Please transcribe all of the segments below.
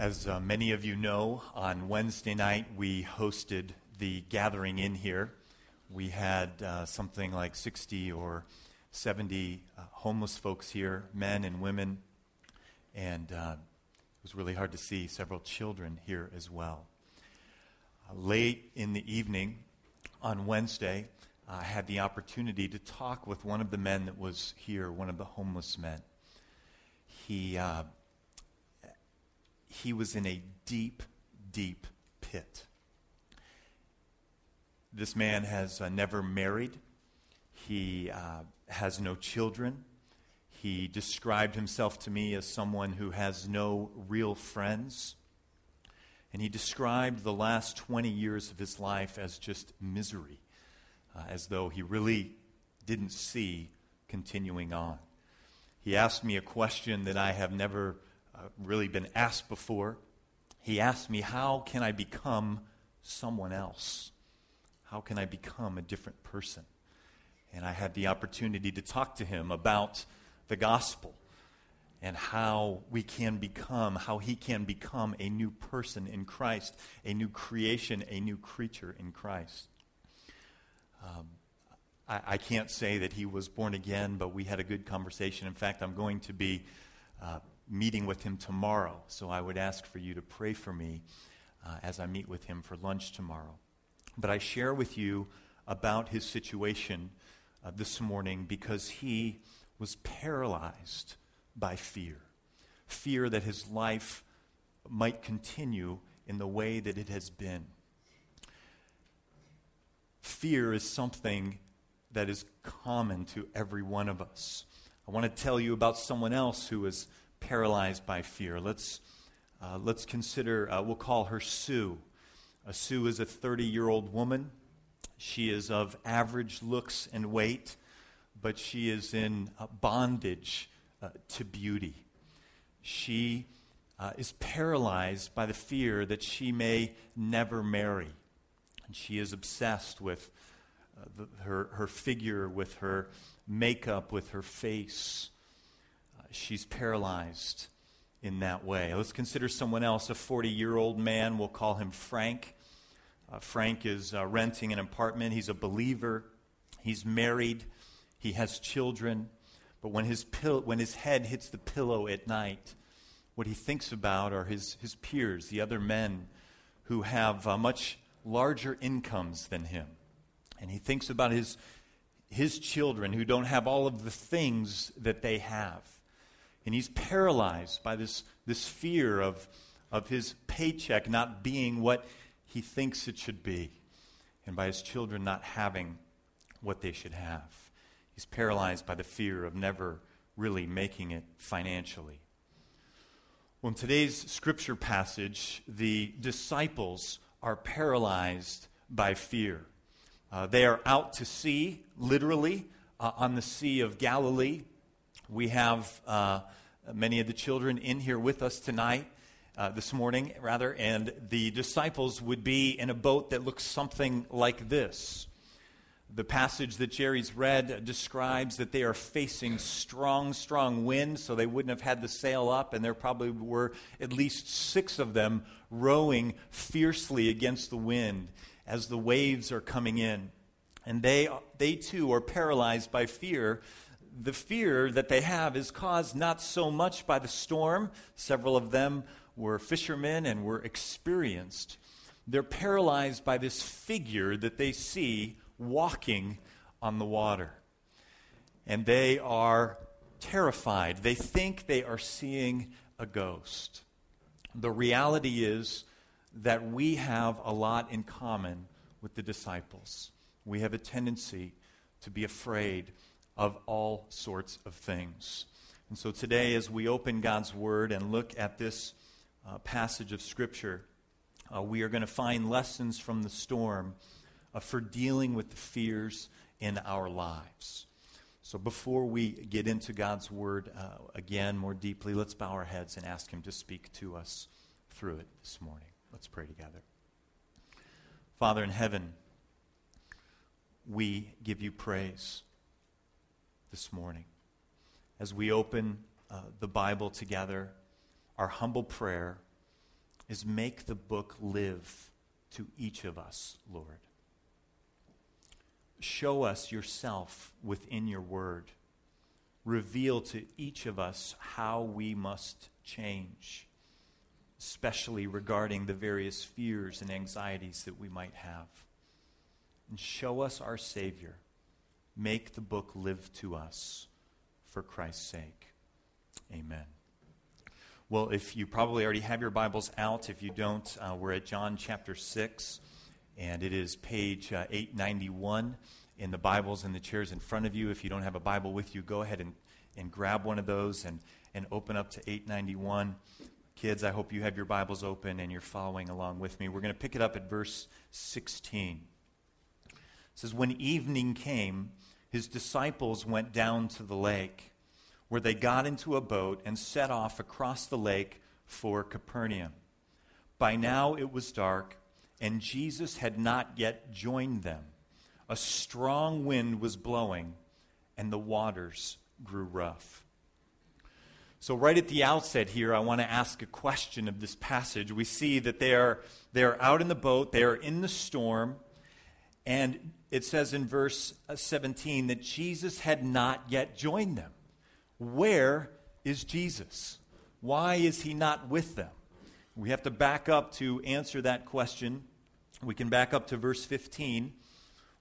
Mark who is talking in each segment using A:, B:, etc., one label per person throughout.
A: As uh, many of you know, on Wednesday night we hosted the gathering in here. We had uh, something like 60 or 70 uh, homeless folks here, men and women, and uh, it was really hard to see several children here as well. Uh, late in the evening on Wednesday, I had the opportunity to talk with one of the men that was here, one of the homeless men. He uh, he was in a deep, deep pit. This man has uh, never married. He uh, has no children. He described himself to me as someone who has no real friends. And he described the last 20 years of his life as just misery, uh, as though he really didn't see continuing on. He asked me a question that I have never uh, really been asked before. He asked me, How can I become someone else? How can I become a different person? And I had the opportunity to talk to him about the gospel and how we can become, how he can become a new person in Christ, a new creation, a new creature in Christ. Um, I, I, can't say that he was born again, but we had a good conversation. In fact, I'm going to be uh, meeting with him tomorrow. So I would ask for you to pray for me uh, as I meet with him for lunch tomorrow. But I share with you about his situation uh, this morning because he was paralyzed by fear fear that his life might continue in the way that it has been. Fear is something that is common to every one of us. I want to tell you about someone else who is paralyzed by fear. Let's, uh, let's consider, uh, we'll call her Sue. Uh, Sue is a 30 year old woman. She is of average looks and weight, but she is in uh, bondage uh, to beauty. She uh, is paralyzed by the fear that she may never marry. And she is obsessed with the, her, her figure, with her makeup, with her face she's paralyzed in that way. Let's consider someone else, a 40 year old man. We'll call him Frank. Uh, Frank is uh, renting an apartment. He's a believer. He's married. He has children. But when his, pill- when his head hits the pillow at night, what he thinks about are his, his peers, the other men who have uh, much larger incomes than him. And he thinks about his, his children who don't have all of the things that they have. And he's paralyzed by this, this fear of, of his paycheck not being what he thinks it should be, and by his children not having what they should have. He's paralyzed by the fear of never really making it financially. Well, in today's scripture passage, the disciples are paralyzed by fear. Uh, they are out to sea, literally, uh, on the Sea of Galilee. We have uh, many of the children in here with us tonight, uh, this morning, rather, and the disciples would be in a boat that looks something like this. The passage that Jerry's read describes that they are facing strong, strong wind, so they wouldn't have had the sail up, and there probably were at least six of them rowing fiercely against the wind as the waves are coming in. And they, they too are paralyzed by fear the fear that they have is caused not so much by the storm. Several of them were fishermen and were experienced. They're paralyzed by this figure that they see walking on the water. And they are terrified. They think they are seeing a ghost. The reality is that we have a lot in common with the disciples. We have a tendency to be afraid of all sorts of things. And so today, as we open God's Word and look at this uh, passage of Scripture, uh, we are going to find lessons from the storm uh, for dealing with the fears in our lives. So before we get into God's Word uh, again more deeply, let's bow our heads and ask Him to speak to us through it this morning. Let's pray together. Father in heaven, we give you praise this morning. As we open uh, the Bible together, our humble prayer is make the book live to each of us, Lord. Show us yourself within your word. Reveal to each of us how we must change, especially regarding the various fears and anxieties that we might have. And show us our Savior. Make the book live to us for Christ's sake. Amen. Well, if you probably already have your Bibles out, if you don't, uh, we're at John chapter 6, and it is page uh, 891 in the Bibles in the chairs in front of you. If you don't have a Bible with you, go ahead and, and grab one of those and, and open up to 891. Kids, I hope you have your Bibles open and you're following along with me. We're going to pick it up at verse 16. Says, When evening came, his disciples went down to the lake where they got into a boat and set off across the lake for Capernaum. By now it was dark, and Jesus had not yet joined them. A strong wind was blowing, and the waters grew rough. So, right at the outset here, I want to ask a question of this passage. We see that they are, they are out in the boat, they are in the storm, and it says in verse uh, 17 that Jesus had not yet joined them. Where is Jesus? Why is he not with them? We have to back up to answer that question. We can back up to verse 15,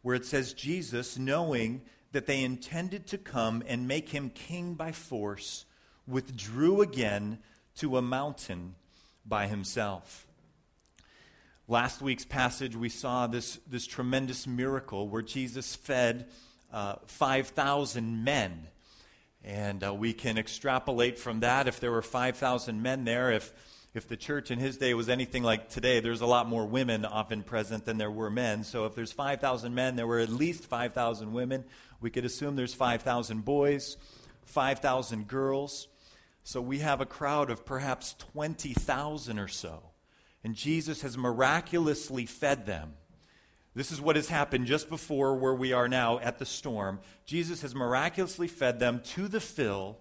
A: where it says, Jesus, knowing that they intended to come and make him king by force, withdrew again to a mountain by himself. Last week's passage, we saw this, this tremendous miracle where Jesus fed uh, 5,000 men and uh, we can extrapolate from that if there were 5,000 men there, if, if the church in his day was anything like today, there's a lot more women often present than there were men. So if there's 5,000 men, there were at least 5,000 women. We could assume there's 5,000 boys, 5,000 girls. So we have a crowd of perhaps 20,000 or so. And Jesus has miraculously fed them this is what has happened just before where we are now at the storm. Jesus has miraculously fed them to the fill.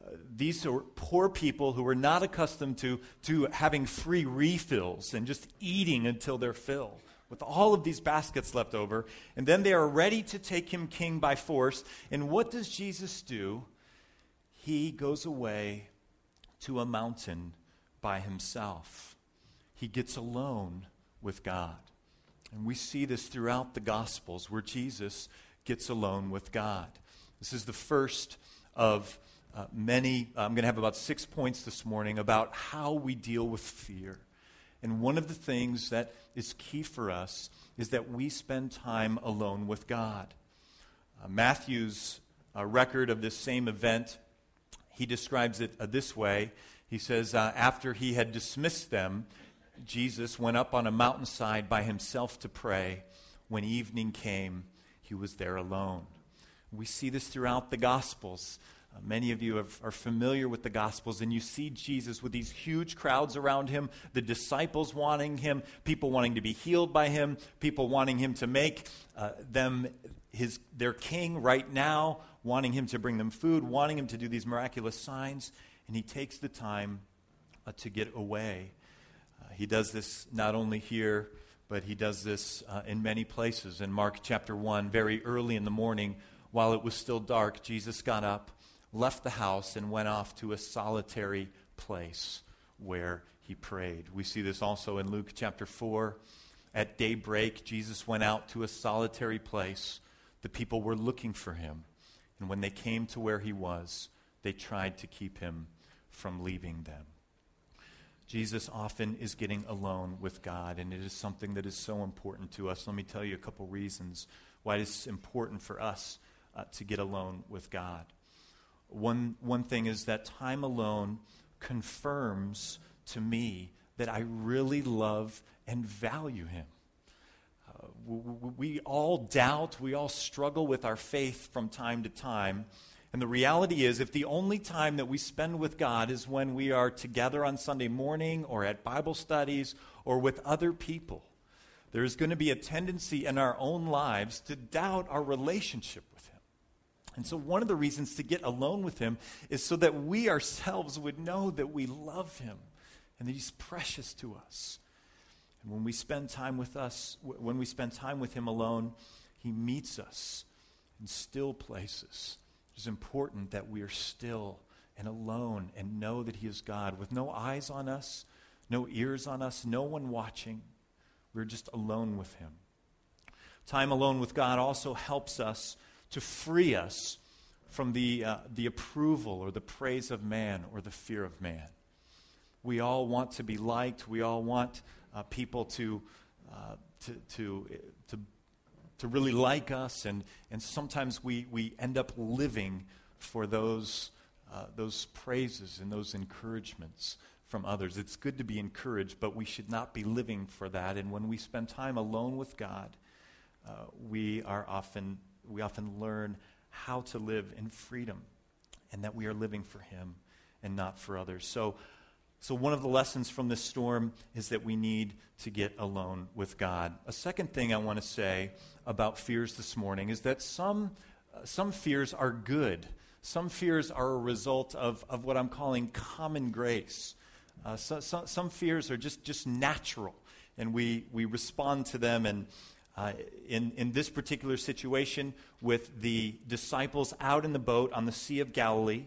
A: Uh, these are poor people who were not accustomed to, to having free refills and just eating until they're filled with all of these baskets left over. And then they are ready to take him king by force. And what does Jesus do? He goes away to a mountain by himself. He gets alone with God. And we see this throughout the Gospels where Jesus gets alone with God. This is the first of uh, many. I'm going to have about six points this morning about how we deal with fear. And one of the things that is key for us is that we spend time alone with God. Uh, Matthew's uh, record of this same event, he describes it uh, this way. He says, uh, After he had dismissed them, Jesus went up on a mountainside by himself to pray. When evening came, he was there alone. We see this throughout the Gospels. Uh, many of you have, are familiar with the Gospels, and you see Jesus with these huge crowds around him, the disciples wanting him, people wanting to be healed by him, people wanting him to make uh, them his, their king right now, wanting him to bring them food, wanting him to do these miraculous signs. And he takes the time uh, to get away he does this not only here, but he does this uh, in many places. In Mark chapter 1, very early in the morning, while it was still dark, Jesus got up, left the house, and went off to a solitary place where he prayed. We see this also in Luke chapter 4. At daybreak, Jesus went out to a solitary place. The people were looking for him. And when they came to where he was, they tried to keep him from leaving them. Jesus often is getting alone with God, and it is something that is so important to us. Let me tell you a couple reasons why it is important for us uh, to get alone with God. One, one thing is that time alone confirms to me that I really love and value Him. Uh, we, we all doubt, we all struggle with our faith from time to time. And the reality is, if the only time that we spend with God is when we are together on Sunday morning or at Bible studies or with other people, there's going to be a tendency in our own lives to doubt our relationship with Him. And so, one of the reasons to get alone with Him is so that we ourselves would know that we love Him and that He's precious to us. And when we spend time with us, when we spend time with Him alone, He meets us in still places. It's important that we are still and alone and know that He is God with no eyes on us, no ears on us, no one watching. We're just alone with Him. Time alone with God also helps us to free us from the, uh, the approval or the praise of man or the fear of man. We all want to be liked. We all want uh, people to, uh, to, to, to, to really like us, and, and sometimes we, we end up living for those, uh, those praises and those encouragements from others. It's good to be encouraged, but we should not be living for that. And when we spend time alone with God, uh, we are often we often learn how to live in freedom and that we are living for Him and not for others. So, so one of the lessons from this storm is that we need to get alone with God. A second thing I want to say about fears this morning is that some, uh, some fears are good. Some fears are a result of, of what I'm calling common grace. Uh, so, so, some fears are just, just natural, and we, we respond to them and, uh, in, in this particular situation, with the disciples out in the boat on the Sea of Galilee,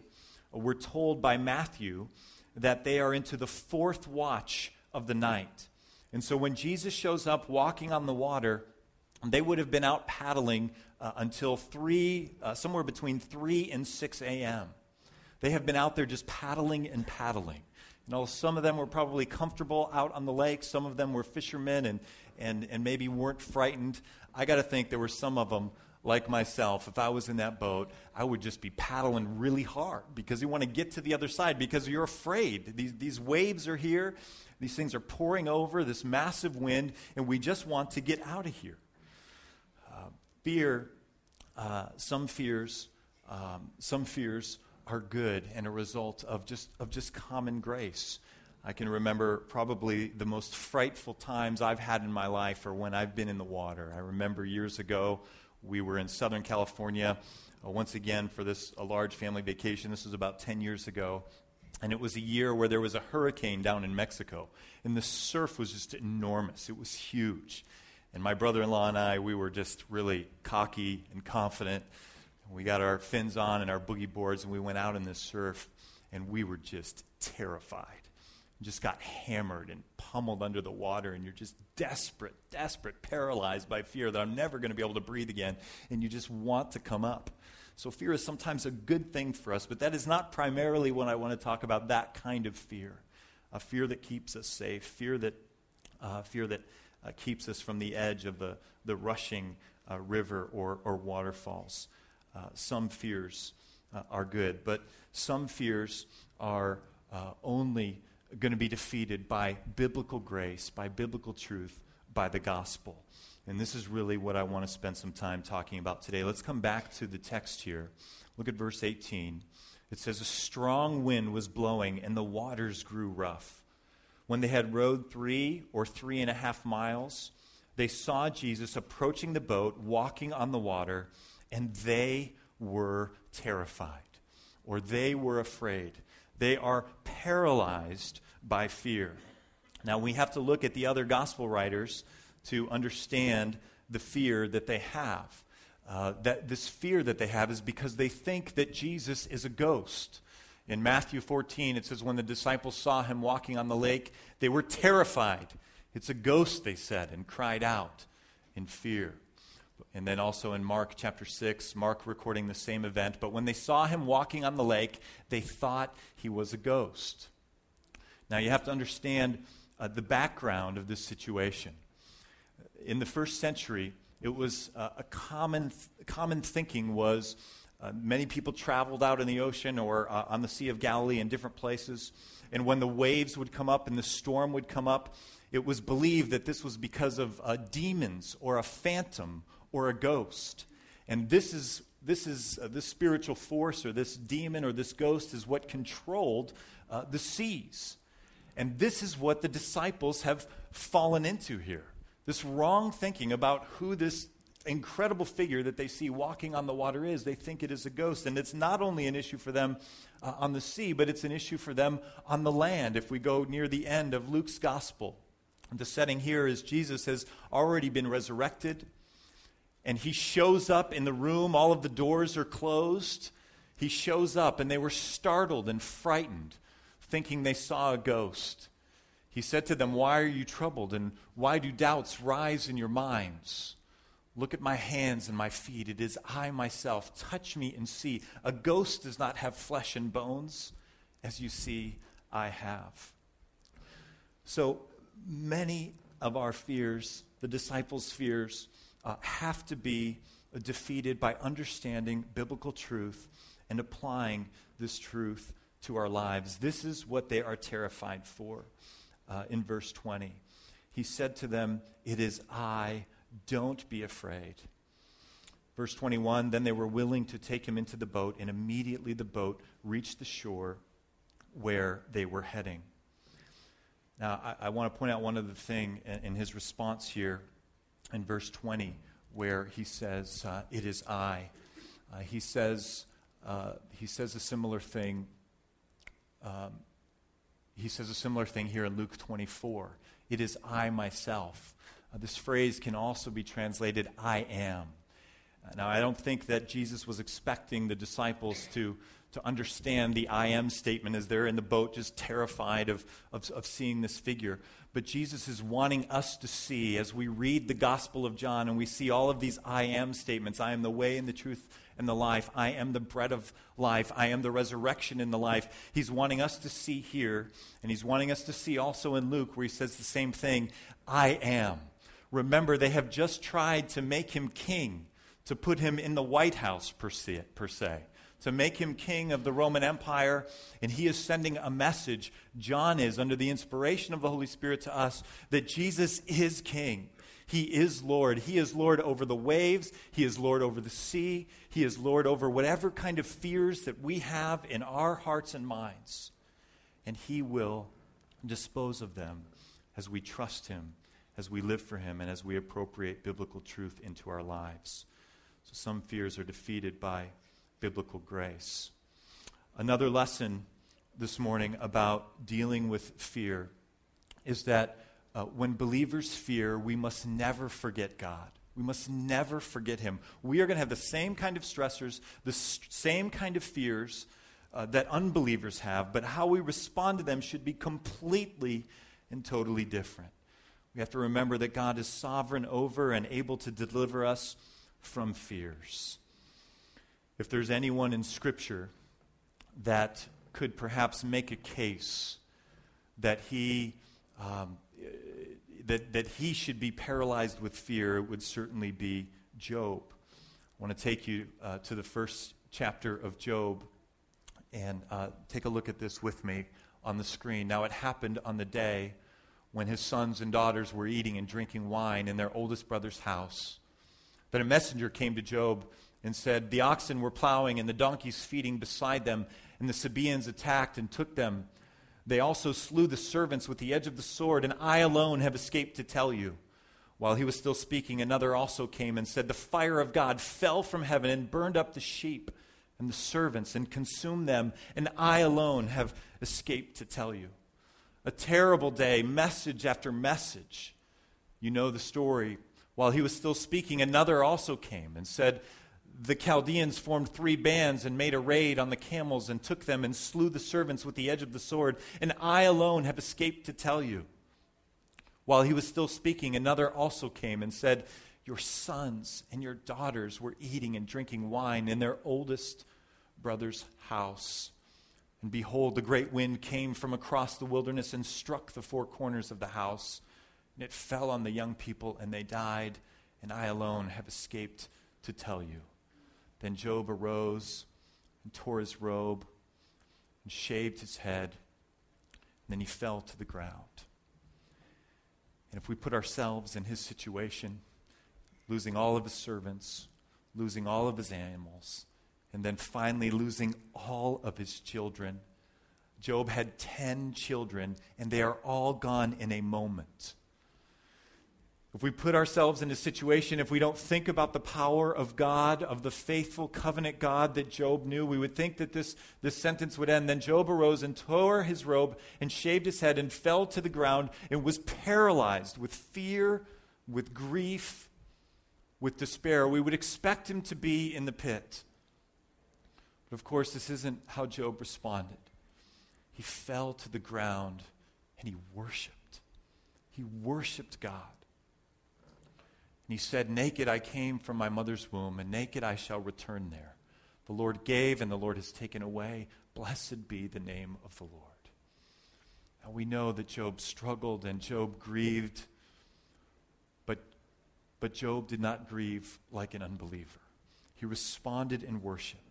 A: we're told by Matthew that they are into the fourth watch of the night. And so when Jesus shows up walking on the water, they would have been out paddling uh, until 3, uh, somewhere between 3 and 6 a.m. They have been out there just paddling and paddling. You know, some of them were probably comfortable out on the lake. Some of them were fishermen and, and, and maybe weren't frightened. I got to think there were some of them, like myself, if I was in that boat, I would just be paddling really hard because you want to get to the other side because you're afraid. These, these waves are here, these things are pouring over, this massive wind, and we just want to get out of here. Uh, fear, uh, some fears, um, some fears are good and a result of just, of just common grace. I can remember probably the most frightful times I've had in my life are when I've been in the water. I remember years ago, we were in Southern California uh, once again for this a large family vacation. This was about 10 years ago. And it was a year where there was a hurricane down in Mexico. And the surf was just enormous, it was huge. And my brother in law and I, we were just really cocky and confident. We got our fins on and our boogie boards, and we went out in the surf, and we were just terrified. Just got hammered and pummeled under the water, and you're just desperate, desperate, paralyzed by fear that I'm never going to be able to breathe again, and you just want to come up. So, fear is sometimes a good thing for us, but that is not primarily when I want to talk about that kind of fear a fear that keeps us safe, fear that, uh, fear that uh, keeps us from the edge of the, the rushing uh, river or, or waterfalls. Uh, some fears uh, are good, but some fears are uh, only going to be defeated by biblical grace, by biblical truth, by the gospel. And this is really what I want to spend some time talking about today. Let's come back to the text here. Look at verse 18. It says, A strong wind was blowing, and the waters grew rough. When they had rowed three or three and a half miles, they saw Jesus approaching the boat, walking on the water and they were terrified or they were afraid. They are paralyzed by fear. Now, we have to look at the other gospel writers to understand the fear that they have. Uh, that this fear that they have is because they think that Jesus is a ghost. In Matthew 14, it says, When the disciples saw him walking on the lake, they were terrified. It's a ghost, they said, and cried out in fear. And then also in Mark chapter 6, Mark recording the same event. But when they saw him walking on the lake, they thought he was a ghost. Now you have to understand uh, the background of this situation. In the first century, it was uh, a common, th- common thinking was uh, many people traveled out in the ocean or uh, on the Sea of Galilee in different places. And when the waves would come up and the storm would come up, it was believed that this was because of uh, demons or a phantom or a ghost. And this is this is uh, this spiritual force or this demon or this ghost is what controlled uh, the seas. And this is what the disciples have fallen into here. This wrong thinking about who this incredible figure that they see walking on the water is. They think it is a ghost. And it's not only an issue for them uh, on the sea, but it's an issue for them on the land. If we go near the end of Luke's gospel, the setting here is Jesus has already been resurrected, and he shows up in the room. All of the doors are closed. He shows up, and they were startled and frightened, thinking they saw a ghost. He said to them, Why are you troubled, and why do doubts rise in your minds? Look at my hands and my feet. It is I myself. Touch me and see. A ghost does not have flesh and bones, as you see I have. So many of our fears, the disciples' fears, uh, have to be defeated by understanding biblical truth and applying this truth to our lives. This is what they are terrified for uh, in verse 20. He said to them, It is I don't be afraid. Verse 21 Then they were willing to take him into the boat, and immediately the boat reached the shore where they were heading. Now, I, I want to point out one other thing in, in, his response here in verse 20, where he says, uh, It is I. Uh, he, says, uh, he says a similar thing. Um, he says a similar thing here in Luke 24. It is I myself. Uh, this phrase can also be translated, I am. Now, I don't think that Jesus was expecting the disciples to, to understand the I am statement as they're in the boat, just terrified of, of, of seeing this figure. But Jesus is wanting us to see, as we read the Gospel of John and we see all of these I am statements I am the way and the truth and the life. I am the bread of life. I am the resurrection in the life. He's wanting us to see here, and he's wanting us to see also in Luke, where he says the same thing I am. Remember, they have just tried to make him king, to put him in the White House, per se, per se, to make him king of the Roman Empire. And he is sending a message, John is, under the inspiration of the Holy Spirit to us, that Jesus is king. He is Lord. He is Lord over the waves. He is Lord over the sea. He is Lord over whatever kind of fears that we have in our hearts and minds. And He will dispose of them as we trust Him as we live for Him and as we appropriate biblical truth into our lives. So some fears are defeated by biblical grace. Another lesson this morning about dealing with fear is that uh, when believers fear, we must never forget God. We must never forget Him. We are going to have the same kind of stressors, the s- same kind of fears uh, that unbelievers have, but how we respond to them should be completely and totally different. We have to remember that God is sovereign over and able to deliver us from fears. If there's anyone in Scripture that could perhaps make a case that he, um, that, that he should be paralyzed with fear, would certainly be Job. I want to take you uh, to the first chapter of Job and uh, take a look at this with me on the screen. Now, it happened on the day when his sons and daughters were eating and drinking wine in their oldest brother's house. that a messenger came to Job and said, The oxen were plowing and the donkeys feeding beside them, and the Sabaeans attacked and took them. They also slew the servants with the edge of the sword, and I alone have escaped to tell you. While he was still speaking, another also came and said, The fire of God fell from heaven and burned up the sheep and the servants and consumed them, and I alone have escaped to tell you a terrible day, message after message. You know the story. While he was still speaking, another also came and said, The Chaldeans formed three bands and made a raid on the camels and took them and slew the servants with the edge of the sword, and I alone have escaped to tell you. While he was still speaking, another also came and said, Your sons and your daughters were eating and drinking wine in their oldest brother's house. And behold, the great wind came from across the wilderness and struck the four corners of the house. And it fell on the young people, and they died, and I alone have escaped to tell you. Then Job arose and tore his robe and shaved his head, and then he fell to the ground. And if we put ourselves in his situation, losing all of his servants, losing all of his animals, and then finally losing all of his children. Job had 10 children, and they are all gone in a moment. If we put ourselves in a situation, if we don't think about the power of God, of the faithful covenant God that Job knew, we would think that this, this sentence would end. Then Job arose and tore his robe and shaved his head and fell to the ground and was paralyzed with fear, with grief, with despair. We would expect him to be in the pit. But of course, this isn't how Job responded. He fell to the ground and he worshiped. He worshiped God. He said, Naked I came from my mother's womb, and naked I shall return there. The Lord gave, and the Lord has taken away. Blessed be the name of the Lord. Now we know that Job struggled and Job grieved, but, but Job did not grieve like an unbeliever. He responded in worship.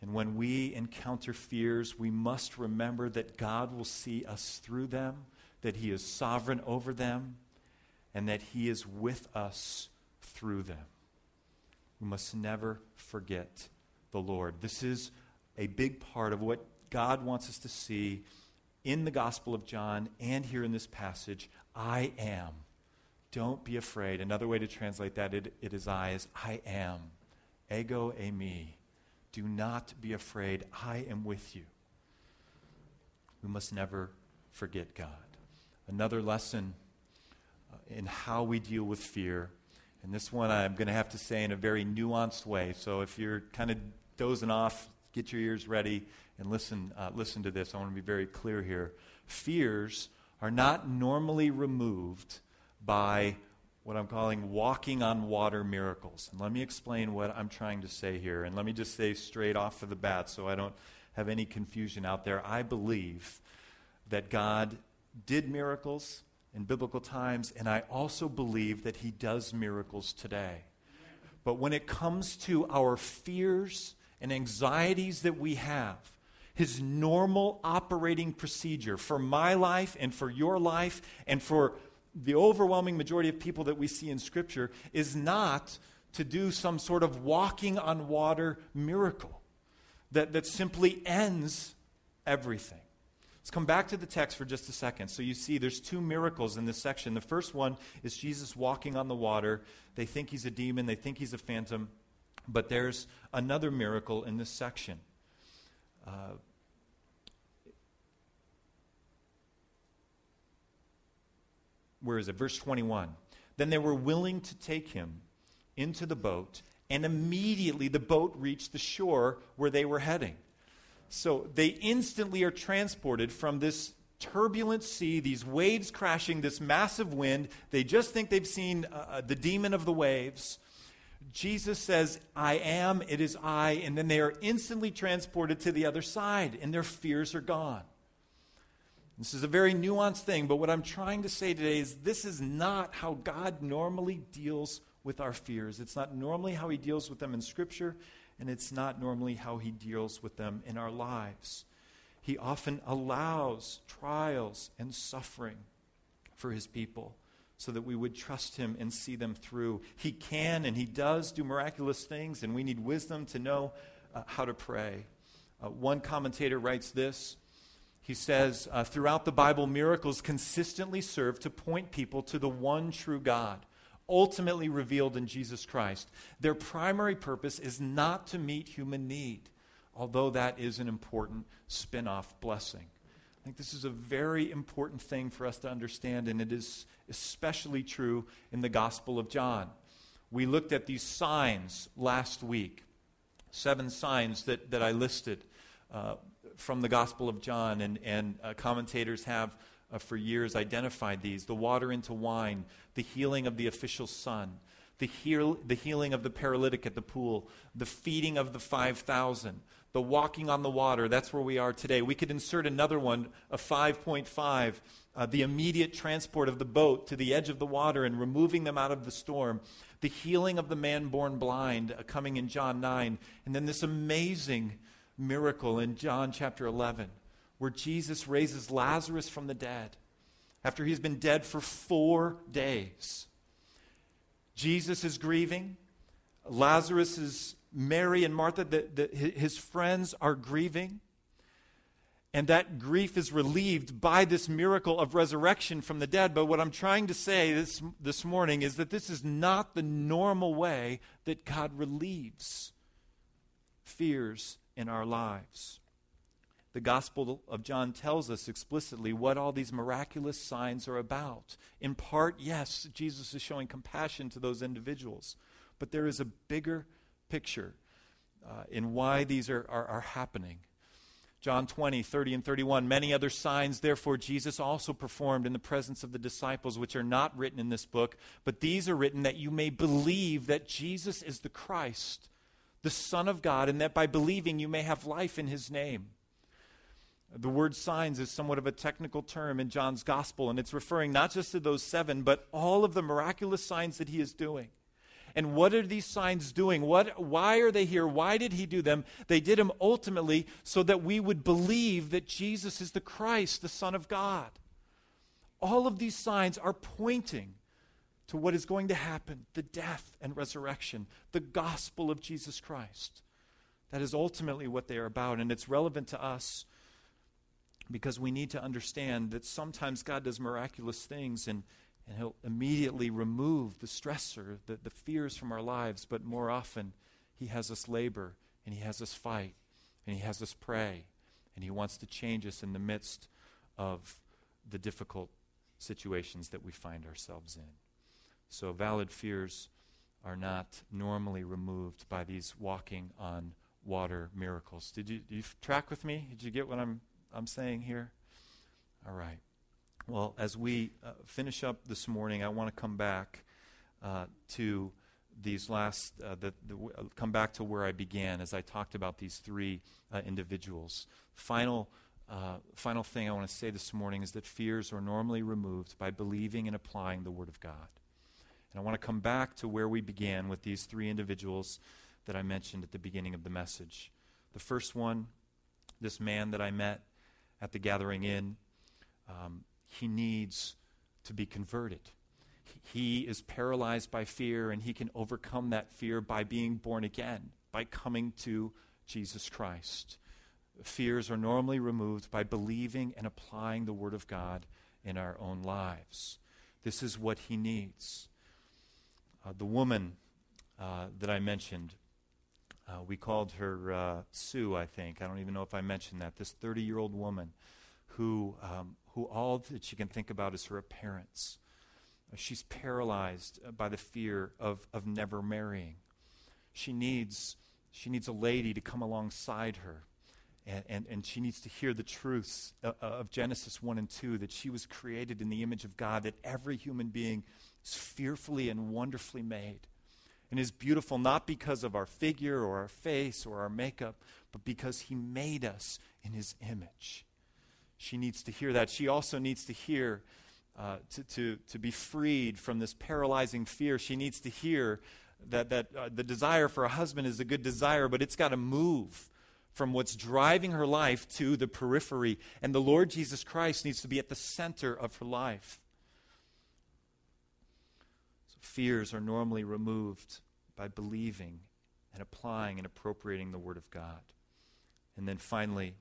A: And when we encounter fears, we must remember that God will see us through them, that He is sovereign over them, and that He is with us through them. We must never forget the Lord. This is a big part of what God wants us to see in the Gospel of John and here in this passage. I am. Don't be afraid. Another way to translate that, it, it is I, is I am. Ego eimi. Do not be afraid. I am with you. We must never forget God. Another lesson in how we deal with fear. And this one I'm going to have to say in a very nuanced way. So if you're kind of dozing off, get your ears ready and listen, uh, listen to this. I want to be very clear here. Fears are not normally removed by what I'm calling walking on water miracles. And let me explain what I'm trying to say here. And let me just say straight off of the bat so I don't have any confusion out there. I believe that God did miracles in biblical times, and I also believe that He does miracles today. But when it comes to our fears and anxieties that we have, His normal operating procedure for my life and for your life and for the overwhelming majority of people that we see in Scripture is not to do some sort of walking on water miracle that, that simply ends everything. Let's come back to the text for just a second. So you see, there's two miracles in this section. The first one is Jesus walking on the water. They think he's a demon, they think he's a phantom. But there's another miracle in this section. Uh, where is it? Verse 21. Then they were willing to take him into the boat, and immediately the boat reached the shore where they were heading. So they instantly are transported from this turbulent sea, these waves crashing, this massive wind. They just think they've seen uh, uh, the demon of the waves. Jesus says, I am, it is I, and then they are instantly transported to the other side, and their fears are gone. This is a very nuanced thing, but what I'm trying to say today is this is not how God normally deals with our fears. It's not normally how He deals with them in Scripture, and it's not normally how he deals with them in our lives. He often allows trials and suffering for his people so that we would trust him and see them through. He can and he does do miraculous things, and we need wisdom to know uh, how to pray. Uh, one commentator writes this. He says, uh, throughout the Bible, miracles consistently serve to point people to the one true God ultimately revealed in Jesus Christ. Their primary purpose is not to meet human need, although that is an important spin off blessing. I think this is a very important thing for us to understand, and it is especially true in the Gospel of John. We looked at these signs last week, seven signs that, that I listed uh, from the Gospel of John, and, and uh, commentators have uh, for years identified these the water into wine, the healing of the official son, the, heal, the healing of the paralytic at the pool, the feeding of the 5,000, the walking on the water. That's where we are today. We could insert another one, a 5.5, uh, the immediate transport of the boat to the edge of the water and removing them out of the storm, the healing of the man born blind, uh, coming in John 9, and then this amazing miracle in John chapter 11 where Jesus raises Lazarus from the dead after he's been dead for four days. Jesus is grieving. Lazarus is, Mary and Martha, the, the, his friends are grieving. And that grief is relieved by this miracle of resurrection from the dead. But what I'm trying to say this, this morning is that this is not the normal way that God relieves fears in our lives. The Gospel of John tells us explicitly what all these miraculous signs are about. In part, yes, Jesus is showing compassion to those individuals, but there is a bigger picture uh, in why these are, are, are happening. John 20, 30, and 31. Many other signs, therefore, Jesus also performed in the presence of the disciples, which are not written in this book, but these are written that you may believe that Jesus is the Christ, the Son of God, and that by believing you may have life in his name. The word signs is somewhat of a technical term in John's gospel, and it's referring not just to those seven, but all of the miraculous signs that he is doing. And what are these signs doing? What, why are they here? Why did he do them? They did them ultimately so that we would believe that Jesus is the Christ, the Son of God. All of these signs are pointing to what is going to happen the death and resurrection, the gospel of Jesus Christ. That is ultimately what they are about, and it's relevant to us because we need to understand that sometimes God does miraculous things and, and He'll immediately remove the stressor, the, the fears from our lives, but more often He has us labor and He has us fight and He has us pray and He wants to change us in the midst of the difficult situations that we find ourselves in. So, valid fears are not normally removed by these walking on water miracles. Did you, you track with me? Did you get what I'm I'm saying here? All right. Well, as we uh, finish up this morning, I want to come back uh, to these last, uh, the, the, uh, come back to where I began as I talked about these three uh, individuals. Final, uh, final thing I want to say this morning is that fears are normally removed by believing and applying the Word of God. And I want to come back to where we began with these three individuals that I mentioned at the beginning of the message. The first one, this man that I met at the gathering in, um, he needs to be converted. He is paralyzed by fear, and he can overcome that fear by being born again, by coming to Jesus Christ. Fears are normally removed by believing and applying the Word of God in our own lives. This is what he needs. Uh, the woman uh, that I mentioned, uh, we called her uh, Sue, I think. I don't even know if I mentioned that. This 30 year old woman who, um, who all that she can think about is her appearance. Uh, she's paralyzed uh, by the fear of, of never marrying. She needs, she needs a lady to come alongside her. And, and, and she needs to hear the truths uh, of Genesis 1 and 2 that she was created in the image of God, that every human being is fearfully and wonderfully made and is beautiful not because of our figure or our face or our makeup, but because He made us in His image. She needs to hear that. She also needs to hear, uh, to, to, to be freed from this paralyzing fear. She needs to hear that, that uh, the desire for a husband is a good desire, but it's got to move from what's driving her life to the periphery. And the Lord Jesus Christ needs to be at the center of her life fears are normally removed by believing and applying and appropriating the Word of God. And then finally,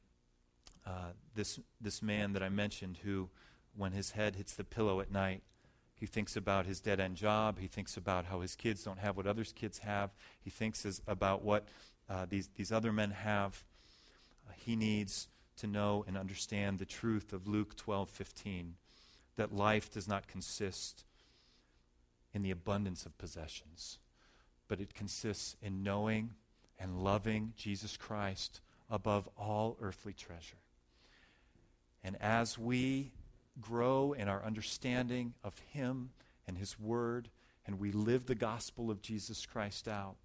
A: uh, this, this man that I mentioned who, when his head hits the pillow at night, he thinks about his dead end job. He thinks about how his kids don't have what others' kids have. He thinks about what uh, these, these other men have. Uh, he needs to know and understand the truth of Luke 12 15, that life does not consist in the abundance of possessions, but it consists in knowing and loving Jesus Christ above all earthly treasure. And as we grow in our understanding of Him and His Word, and we live the gospel of Jesus Christ out,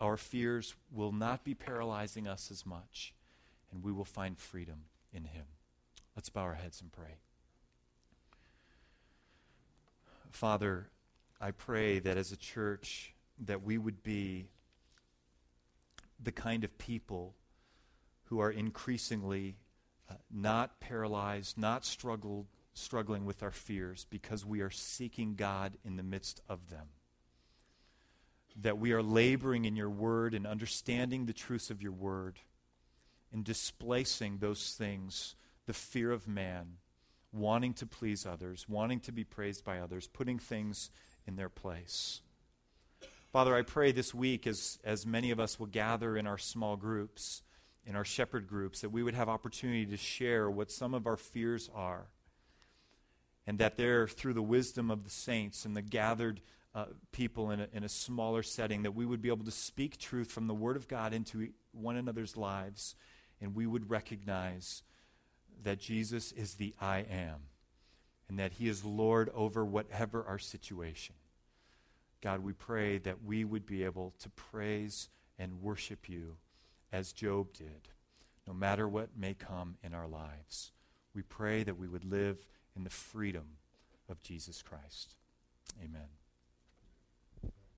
A: our fears will not be paralyzing us as much, and we will find freedom in Him. Let's bow our heads and pray. Father, I pray that as a church that we would be the kind of people who are increasingly uh, not paralyzed, not struggled, struggling with our fears because we are seeking God in the midst of them. That we are laboring in your word and understanding the truths of your word in displacing those things, the fear of man, wanting to please others, wanting to be praised by others, putting things in their place. Father, I pray this week as, as many of us will gather in our small groups, in our shepherd groups, that we would have opportunity to share what some of our fears are. And that there, through the wisdom of the saints and the gathered uh, people in a, in a smaller setting, that we would be able to speak truth from the Word of God into one another's lives, and we would recognize that Jesus is the I am, and that He is Lord over whatever our situation. God, we pray that we would be able to praise and worship you as Job did, no matter what may come in our lives. We pray that we would live in the freedom of Jesus Christ. Amen.